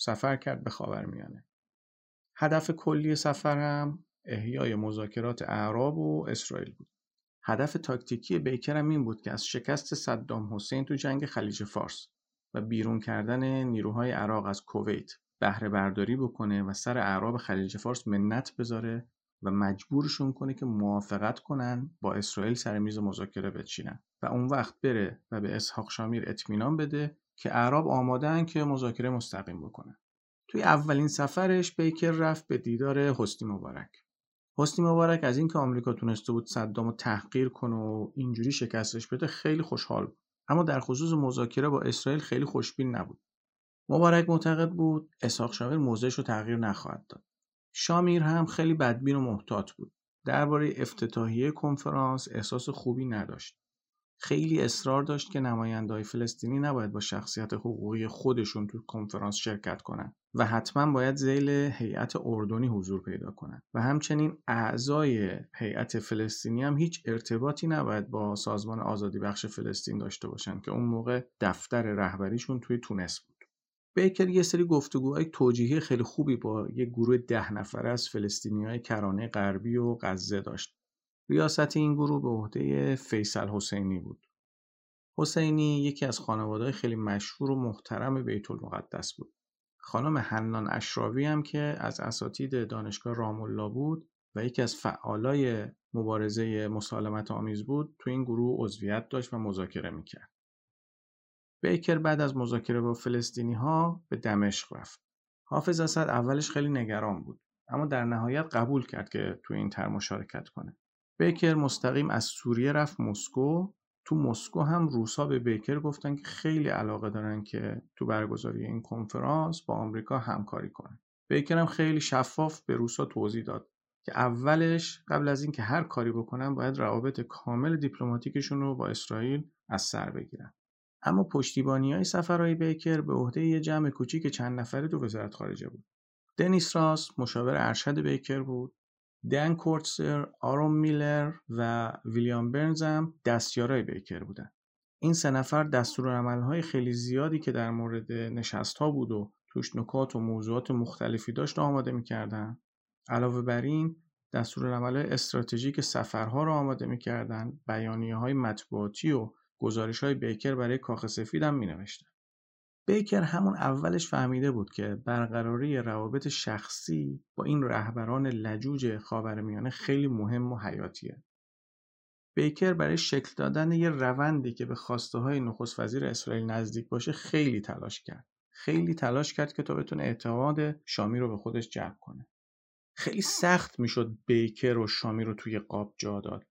سفر کرد به خاورمیانه. هدف کلی سفرم احیای مذاکرات اعراب و اسرائیل بود. هدف تاکتیکی بیکر هم این بود که از شکست صدام حسین تو جنگ خلیج فارس و بیرون کردن نیروهای عراق از کویت بهره برداری بکنه و سر اعراب خلیج فارس منت بذاره و مجبورشون کنه که موافقت کنن با اسرائیل سر میز مذاکره بچینن و اون وقت بره و به اسحاق شامیر اطمینان بده که اعراب آمادن که مذاکره مستقیم بکنن. توی اولین سفرش بیکر رفت به دیدار حسنی مبارک. حسنی مبارک از اینکه آمریکا تونسته بود صدام رو تحقیر کنه و اینجوری شکستش بده خیلی خوشحال بود اما در خصوص مذاکره با اسرائیل خیلی خوشبین نبود مبارک معتقد بود اسحاق شامیر موضعش رو تغییر نخواهد داد شامیر هم خیلی بدبین و محتاط بود. درباره افتتاحیه کنفرانس احساس خوبی نداشت. خیلی اصرار داشت که نمایندهای فلسطینی نباید با شخصیت حقوقی خودشون تو کنفرانس شرکت کنند و حتما باید زیل هیئت اردنی حضور پیدا کنند و همچنین اعضای هیئت فلسطینی هم هیچ ارتباطی نباید با سازمان آزادی بخش فلسطین داشته باشند که اون موقع دفتر رهبریشون توی تونس بود. بیکر یه سری گفتگوهای توجیهی خیلی خوبی با یه گروه ده نفره از فلسطینی های کرانه غربی و غزه داشت. ریاست این گروه به عهده فیصل حسینی بود. حسینی یکی از خانواده خیلی مشهور و محترم بیت المقدس بود. خانم حنان اشراوی هم که از اساتید دانشگاه رام بود و یکی از فعالای مبارزه مسالمت آمیز بود تو این گروه عضویت داشت و مذاکره می‌کرد. بیکر بعد از مذاکره با فلسطینی ها به دمشق رفت. حافظ اسد اولش خیلی نگران بود اما در نهایت قبول کرد که تو این تر مشارکت کنه. بیکر مستقیم از سوریه رفت مسکو تو مسکو هم روسا به بیکر گفتن که خیلی علاقه دارن که تو برگزاری این کنفرانس با آمریکا همکاری کنه. بیکر هم خیلی شفاف به روسا توضیح داد که اولش قبل از اینکه هر کاری بکنن باید روابط کامل دیپلماتیکشون رو با اسرائیل از سر بگیرن. اما پشتیبانی های سفرهای بیکر به عهده یه جمع کوچیک چند نفره تو وزارت خارجه بود. دنیس مشاور ارشد بیکر بود دن کورتسر، آرون میلر و ویلیام برنز هم دستیارای بیکر بودن. این سه نفر دستورالعملهای خیلی زیادی که در مورد نشست ها بود و توش نکات و موضوعات مختلفی داشت آماده می‌کردن. علاوه بر این دستورالعملهای استراتژیک سفرها رو آماده می‌کردن. بیانیه های مطبوعاتی و گزارش های بیکر برای کاخ سفید هم می نوشتن. بیکر همون اولش فهمیده بود که برقراری روابط شخصی با این رهبران لجوج خاورمیانه خیلی مهم و حیاتیه. بیکر برای شکل دادن یه روندی که به خواسته های نخست وزیر اسرائیل نزدیک باشه خیلی تلاش کرد. خیلی تلاش کرد که تا بتونه اعتماد شامی رو به خودش جلب کنه. خیلی سخت می‌شد بیکر و شامی رو توی قاب جا داد.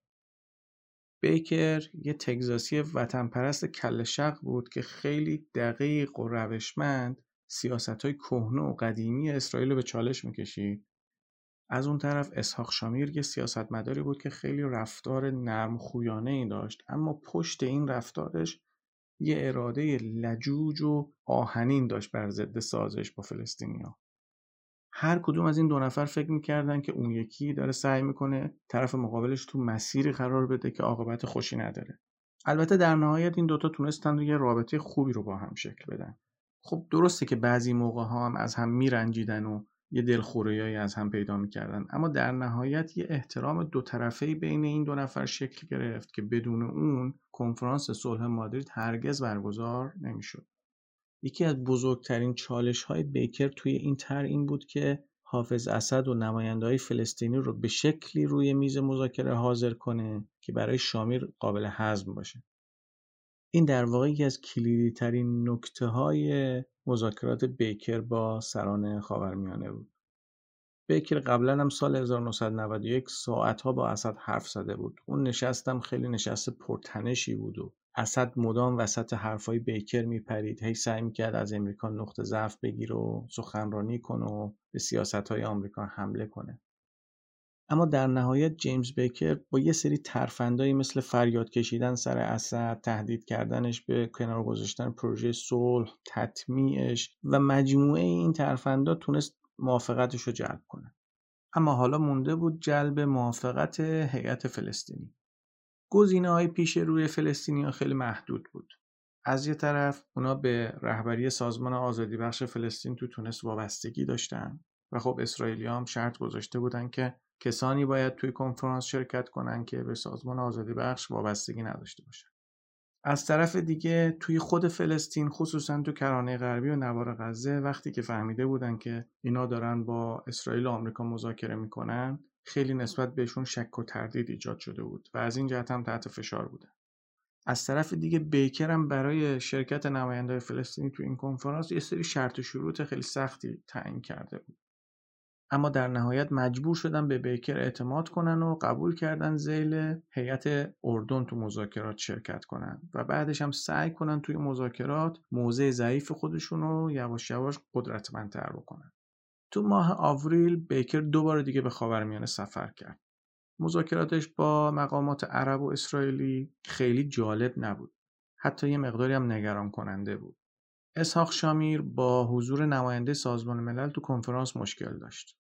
بیکر یه تگزاسی وطن پرست کل شق بود که خیلی دقیق و روشمند سیاست های کهنه و قدیمی اسرائیل رو به چالش می‌کشید. از اون طرف اسحاق شامیر یه سیاستمداری بود که خیلی رفتار نرم خویانه ای داشت اما پشت این رفتارش یه اراده لجوج و آهنین داشت بر ضد سازش با فلسطینیا. هر کدوم از این دو نفر فکر می‌کردن که اون یکی داره سعی می‌کنه طرف مقابلش تو مسیری قرار بده که عاقبت خوشی نداره. البته در نهایت این دوتا تونستن یه رابطه خوبی رو با هم شکل بدن. خب درسته که بعضی موقع ها هم از هم میرنجیدن و یه دلخوریایی از هم پیدا می‌کردن اما در نهایت یه احترام دو طرفه بین این دو نفر شکل گرفت که بدون اون کنفرانس صلح مادرید هرگز برگزار نمی‌شد. یکی از بزرگترین چالش های بیکر توی این تر این بود که حافظ اسد و نماینده فلسطینی رو به شکلی روی میز مذاکره حاضر کنه که برای شامیر قابل هضم باشه. این در واقع یکی از کلیدی ترین نکته های مذاکرات بیکر با سران خاورمیانه بود. بیکر قبلا هم سال 1991 ساعتها با اسد حرف زده بود. اون نشستم خیلی نشست پرتنشی بود و اسد مدام وسط حرفای بیکر میپرید. هی سعی می‌کرد از امریکا نقطه ضعف بگیره و سخنرانی کنه و به سیاست های آمریکا حمله کنه. اما در نهایت جیمز بیکر با یه سری ترفندایی مثل فریاد کشیدن سر اسد تهدید کردنش به کنار گذاشتن پروژه صلح تطمیعش و مجموعه این ترفندا تونست موافقتش رو جلب کنه. اما حالا مونده بود جلب موافقت هیئت فلسطینی. گزینه های پیش روی فلسطینیا خیلی محدود بود. از یه طرف اونا به رهبری سازمان آزادی بخش فلسطین تو تونس وابستگی داشتن و خب اسرائیلی هم شرط گذاشته بودن که کسانی باید توی کنفرانس شرکت کنن که به سازمان آزادی بخش وابستگی نداشته باشن. از طرف دیگه توی خود فلسطین خصوصا تو کرانه غربی و نوار غزه وقتی که فهمیده بودن که اینا دارن با اسرائیل و آمریکا مذاکره می‌کنن خیلی نسبت بهشون شک و تردید ایجاد شده بود و از این جهت هم تحت فشار بودن. از طرف دیگه بیکر هم برای شرکت نماینده فلسطینی تو این کنفرانس یه سری شرط و شروط خیلی سختی تعیین کرده بود. اما در نهایت مجبور شدن به بیکر اعتماد کنن و قبول کردن زیل هیئت اردن تو مذاکرات شرکت کنن و بعدش هم سعی کنن توی مذاکرات موضع ضعیف خودشون رو یواش یواش قدرتمندتر بکنن. تو ماه آوریل بیکر دوباره دیگه به خاورمیانه سفر کرد. مذاکراتش با مقامات عرب و اسرائیلی خیلی جالب نبود. حتی یه مقداری هم نگران کننده بود. اسحاق شامیر با حضور نماینده سازمان ملل تو کنفرانس مشکل داشت.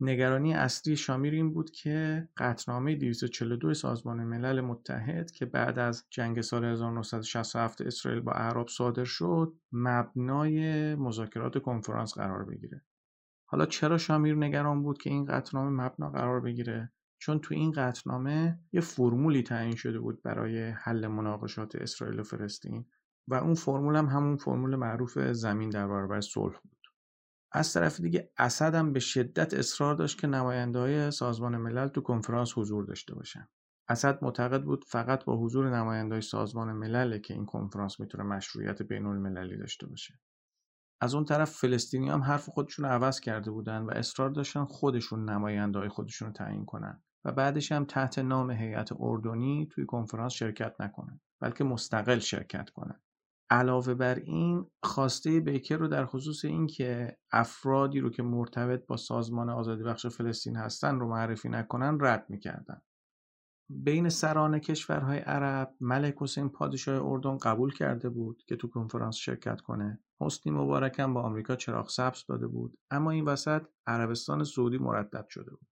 نگرانی اصلی شامیر این بود که قطنامه 242 سازمان ملل متحد که بعد از جنگ سال 1967 اسرائیل با عرب صادر شد مبنای مذاکرات کنفرانس قرار بگیره. حالا چرا شامیر نگران بود که این قطعنامه مبنا قرار بگیره؟ چون تو این قطعنامه یه فرمولی تعیین شده بود برای حل مناقشات اسرائیل و فلسطین و اون فرمول هم همون فرمول معروف زمین در برابر صلح بود. از طرف دیگه اسد هم به شدت اصرار داشت که نماینده های سازمان ملل تو کنفرانس حضور داشته باشن. اسد معتقد بود فقط با حضور نمایندهای سازمان ملل که این کنفرانس می‌تونه مشروعیت بین المللی داشته باشه. از اون طرف فلسطینی هم حرف خودشون رو عوض کرده بودن و اصرار داشتن خودشون نماینده های خودشون رو تعیین کنن و بعدش هم تحت نام هیئت اردنی توی کنفرانس شرکت نکنن بلکه مستقل شرکت کنن. علاوه بر این خواسته بیکر رو در خصوص اینکه افرادی رو که مرتبط با سازمان آزادی بخش فلسطین هستن رو معرفی نکنن رد می‌کردن. بین سران کشورهای عرب ملک حسین پادشاه اردن قبول کرده بود که تو کنفرانس شرکت کنه. حسنی مبارک هم با آمریکا چراغ سبز داده بود. اما این وسط عربستان سعودی مردد شده بود.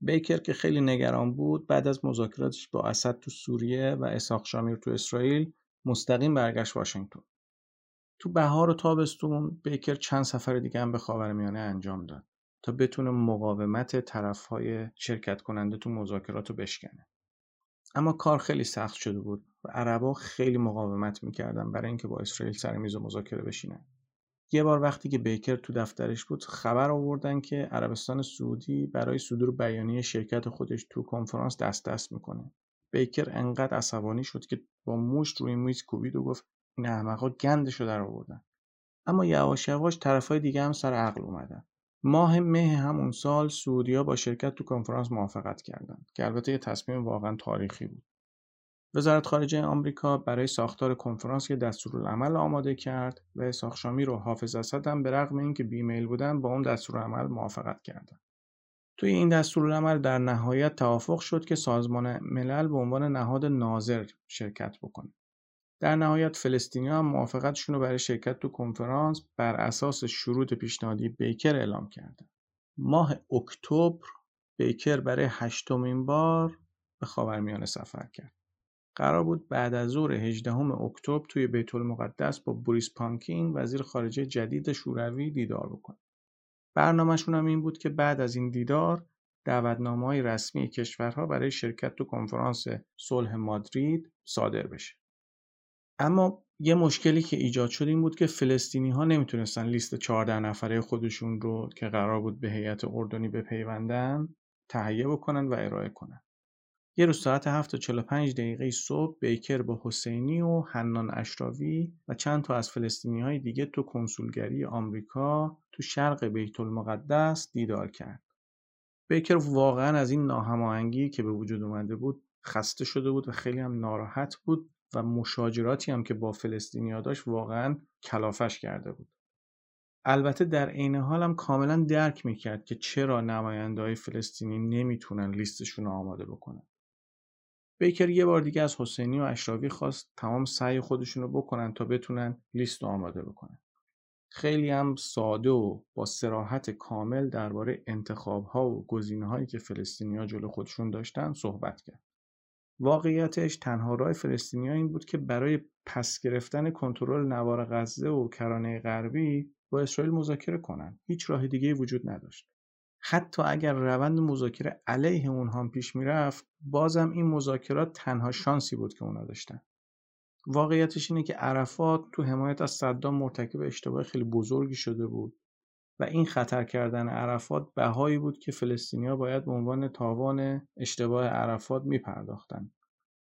بیکر که خیلی نگران بود بعد از مذاکراتش با اسد تو سوریه و اساق شامیر تو اسرائیل مستقیم برگشت واشنگتن. تو بهار و تابستون بیکر چند سفر دیگه هم به خاورمیانه انجام داد تا بتونه مقاومت طرفهای شرکت کننده تو مذاکرات رو بشکنه. اما کار خیلی سخت شده بود و عربا خیلی مقاومت می‌کردن برای اینکه با اسرائیل سر میز مذاکره بشینن. یه بار وقتی که بیکر تو دفترش بود خبر آوردن که عربستان سعودی برای صدور بیانیه شرکت خودش تو کنفرانس دست دست می‌کنه. بیکر انقدر عصبانی شد که با مشت روی میز کوبید و گفت این احمقا گندشو در آوردن. اما یواش یواش طرفای دیگه هم سر عقل اومدن. ماه مه همون سال سعودیا با شرکت تو کنفرانس موافقت کردند که البته یه تصمیم واقعا تاریخی بود وزارت خارجه آمریکا برای ساختار کنفرانس یه دستورالعمل آماده کرد و اسحاق شامی رو حافظ اسد هم به رغم اینکه بیمیل بودن با اون دستورالعمل موافقت کردند توی این دستورالعمل در نهایت توافق شد که سازمان ملل به عنوان نهاد ناظر شرکت بکنه. در نهایت فلسطینی هم موافقتشون رو برای شرکت تو کنفرانس بر اساس شروط پیشنهادی بیکر اعلام کردن. ماه اکتبر بیکر برای هشتمین بار به خاورمیانه سفر کرد. قرار بود بعد از ظهر 18 اکتبر توی بیت المقدس با بوریس پانکین وزیر خارجه جدید شوروی دیدار بکنه. برنامهشون هم این بود که بعد از این دیدار دعوتنامه های رسمی کشورها برای شرکت تو کنفرانس صلح مادرید صادر بشه. اما یه مشکلی که ایجاد شد این بود که فلسطینی ها نمی‌تونستن لیست 14 نفره خودشون رو که قرار بود به هیئت اردنی بپیوندن تهیه بکنن و ارائه کنن. یه روز ساعت 7 و 45 دقیقه صبح بیکر با حسینی و حنان اشراوی و چند تا از فلسطینی های دیگه تو کنسولگری آمریکا تو شرق بیت المقدس دیدار کرد. بیکر واقعا از این ناهماهنگی که به وجود اومده بود خسته شده بود و خیلی هم ناراحت بود و مشاجراتی هم که با فلسطینیا داشت واقعا کلافش کرده بود. البته در عین حال هم کاملا درک می‌کرد که چرا نماینده های فلسطینی نمی‌تونن لیستشون رو آماده بکنن. بیکر یه بار دیگه از حسینی و اشرافی خواست تمام سعی خودشون رو بکنن تا بتونن لیست رو آماده بکنن. خیلی هم ساده و با سراحت کامل درباره انتخاب ها و گزینه هایی که فلسطینیا جلو خودشون داشتن صحبت کرد. واقعیتش تنها راه فلسطینیا این بود که برای پس گرفتن کنترل نوار غزه و کرانه غربی با اسرائیل مذاکره کنند. هیچ راه دیگه وجود نداشت. حتی اگر روند مذاکره علیه اونها هم پیش می‌رفت بازم این مذاکرات تنها شانسی بود که اونا داشتن واقعیتش اینه که عرفات تو حمایت از صدام مرتکب اشتباه خیلی بزرگی شده بود و این خطر کردن عرفات بهایی بود که فلسطینیا باید به عنوان تاوان اشتباه عرفات میپرداختن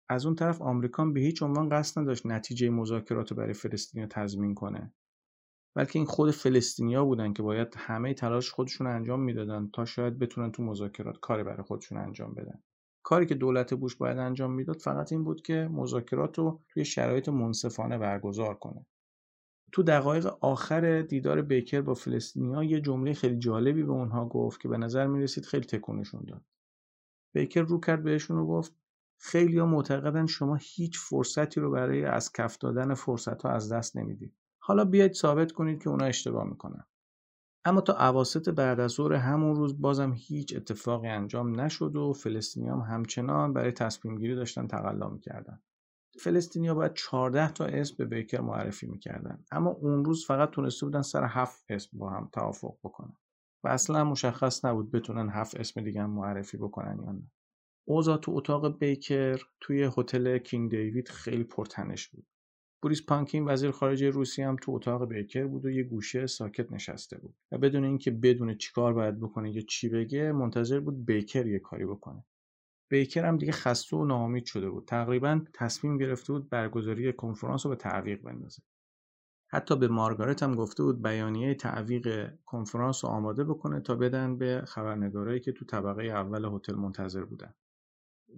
از اون طرف آمریکا به هیچ عنوان قصد نداشت نتیجه مذاکرات رو برای فلسطینیا تضمین کنه. بلکه این خود فلسطینیا بودن که باید همه تلاش خودشون انجام می‌دادن تا شاید بتونن تو مذاکرات کاری برای خودشون انجام بدن. کاری که دولت بوش باید انجام می‌داد فقط این بود که مذاکرات رو توی شرایط منصفانه برگزار کنه. تو دقایق آخر دیدار بیکر با فلسطینیا یه جمله خیلی جالبی به اونها گفت که به نظر می رسید خیلی تکونشون داد. بیکر رو کرد بهشون و گفت خیلی ها معتقدن شما هیچ فرصتی رو برای از کف دادن فرصت ها از دست نمی‌دید. حالا بیاید ثابت کنید که اونا اشتباه می‌کنن. اما تا عواسط بعد از ظهر همون روز بازم هیچ اتفاقی انجام نشد و فلسطینیام همچنان برای تصمیم گیری داشتن تقلا می‌کردن. فلسطینیا باید 14 تا اسم به بیکر معرفی می‌کردن. اما اون روز فقط تونسته بودن سر هفت اسم با هم توافق بکنن. و اصلا مشخص نبود بتونن هفت اسم دیگه هم معرفی بکنن یا نه. اوضاع تو اتاق بیکر توی هتل کینگ دیوید خیلی پرتنش بود. بوریس پانکین وزیر خارجه روسیه هم تو اتاق بیکر بود و یه گوشه ساکت نشسته بود. و بدون اینکه بدونه چیکار باید بکنه یا چی بگه منتظر بود بیکر یه کاری بکنه. بیکر هم دیگه خسته و ناامید شده بود. تقریبا تصمیم گرفته بود برگزاری کنفرانس رو به تعویق بندازه. حتی به مارگارت هم گفته بود بیانیه تعویق کنفرانس رو آماده بکنه تا بدن به خبرنگارایی که تو طبقه اول هتل منتظر بودن.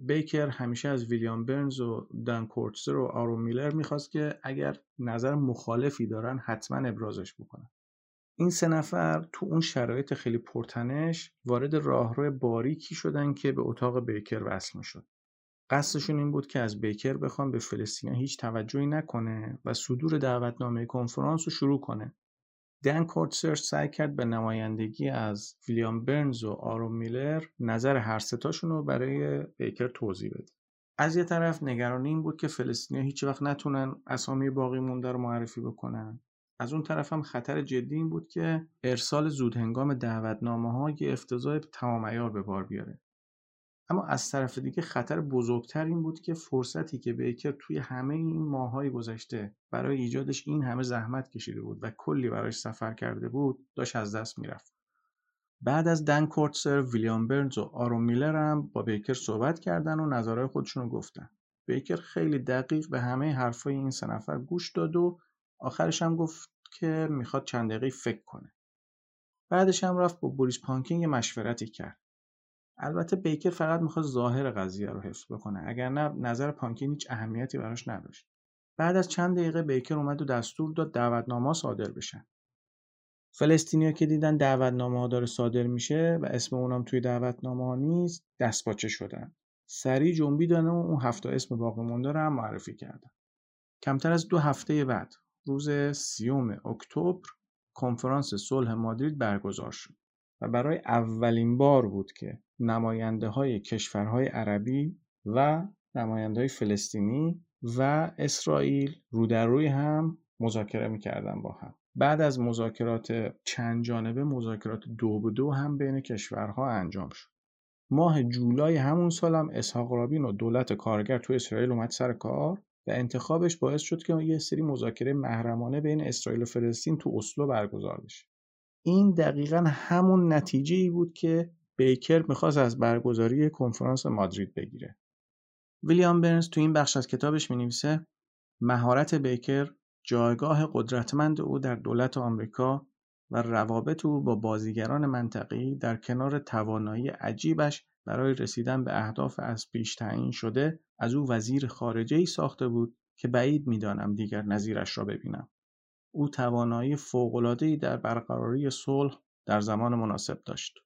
بیکر همیشه از ویلیام برنز و دان کورتزر و آرو میلر می‌خواست که اگر نظر مخالفی دارن حتما ابرازش بکنن. این سه نفر تو اون شرایط خیلی پرتنش وارد راهرو باریکی شدن که به اتاق بیکر وصل می‌شد. قصدشون این بود که از بیکر بخوان به فلسطین هیچ توجهی نکنه و صدور دعوتنامه کنفرانس رو شروع کنه. دن کورتسر سعی کرد به نمایندگی از ویلیام برنز و آرون میلر نظر هر ستاشون رو برای بیکر توضیح بده. از یه طرف نگرانی این بود که فلسطینیا هیچ وقت نتونن اسامی باقی مونده رو معرفی بکنن. از اون طرف هم خطر جدی این بود که ارسال زودهنگام دعوتنامه ها یه افتضاح تمام عیار به بار بیاره. اما از طرف دیگه خطر بزرگتر این بود که فرصتی که بیکر توی همه این ماهای گذشته برای ایجادش این همه زحمت کشیده بود و کلی برایش سفر کرده بود داشت از دست می‌رفت. بعد از دن کورتسر ویلیام برنز و آرون میلر هم با بیکر صحبت کردن و نظرهای خودشون رو گفتن. بیکر خیلی دقیق به همه حرفای این سه نفر گوش داد و آخرش هم گفت که می‌خواد چند دقیقه فکر کنه. بعدش هم رفت با بوریس پانکین مشورتی کرد. البته بیکر فقط می‌خواد ظاهر قضیه رو حفظ بکنه اگر نه نظر پانکین هیچ اهمیتی براش نداشت. بعد از چند دقیقه بیکر اومد و دستور داد دعوتنامه صادر بشن. فلسطینیا که دیدن دعوتنامه ها داره صادر میشه و اسم اونا توی دعوتنامه ها نیست دستپاچه شدن. سریع جنبیدن و اون هفت تا اسم باقی مونده رو هم معرفی کردن. کمتر از دو هفته بعد روز سیوم اکتبر کنفرانس صلح مادرید برگزار شد و برای اولین بار بود که نماینده های کشورهای عربی و نماینده های فلسطینی و اسرائیل رو در روی هم مذاکره می‌کردن با هم. بعد از مذاکرات چند جانبه مذاکرات دو به دو هم بین کشورها انجام شد. ماه جولای همون سال هم اسحاق رابین و دولت کارگر تو اسرائیل اومد سر کار. و انتخابش باعث شد که یه سری مذاکره محرمانه بین اسرائیل و فلسطین تو اسلو برگزار بشه این دقیقا همون نتیجه ای بود که بیکر می‌خواست از برگزاری کنفرانس مادرید بگیره. ویلیام برنز تو این بخش از کتابش می‌نویسه مهارت بیکر جایگاه قدرتمند او در دولت آمریکا و روابط او با بازیگران منطقی در کنار توانایی عجیبش برای رسیدن به اهداف از پیش تعیین شده از او وزیر خارجه ای ساخته بود که بعید می‌دانم دیگر نظیرش را ببینم. او توانایی فوق‌العاده‌ای در برقراری صلح در زمان مناسب داشت.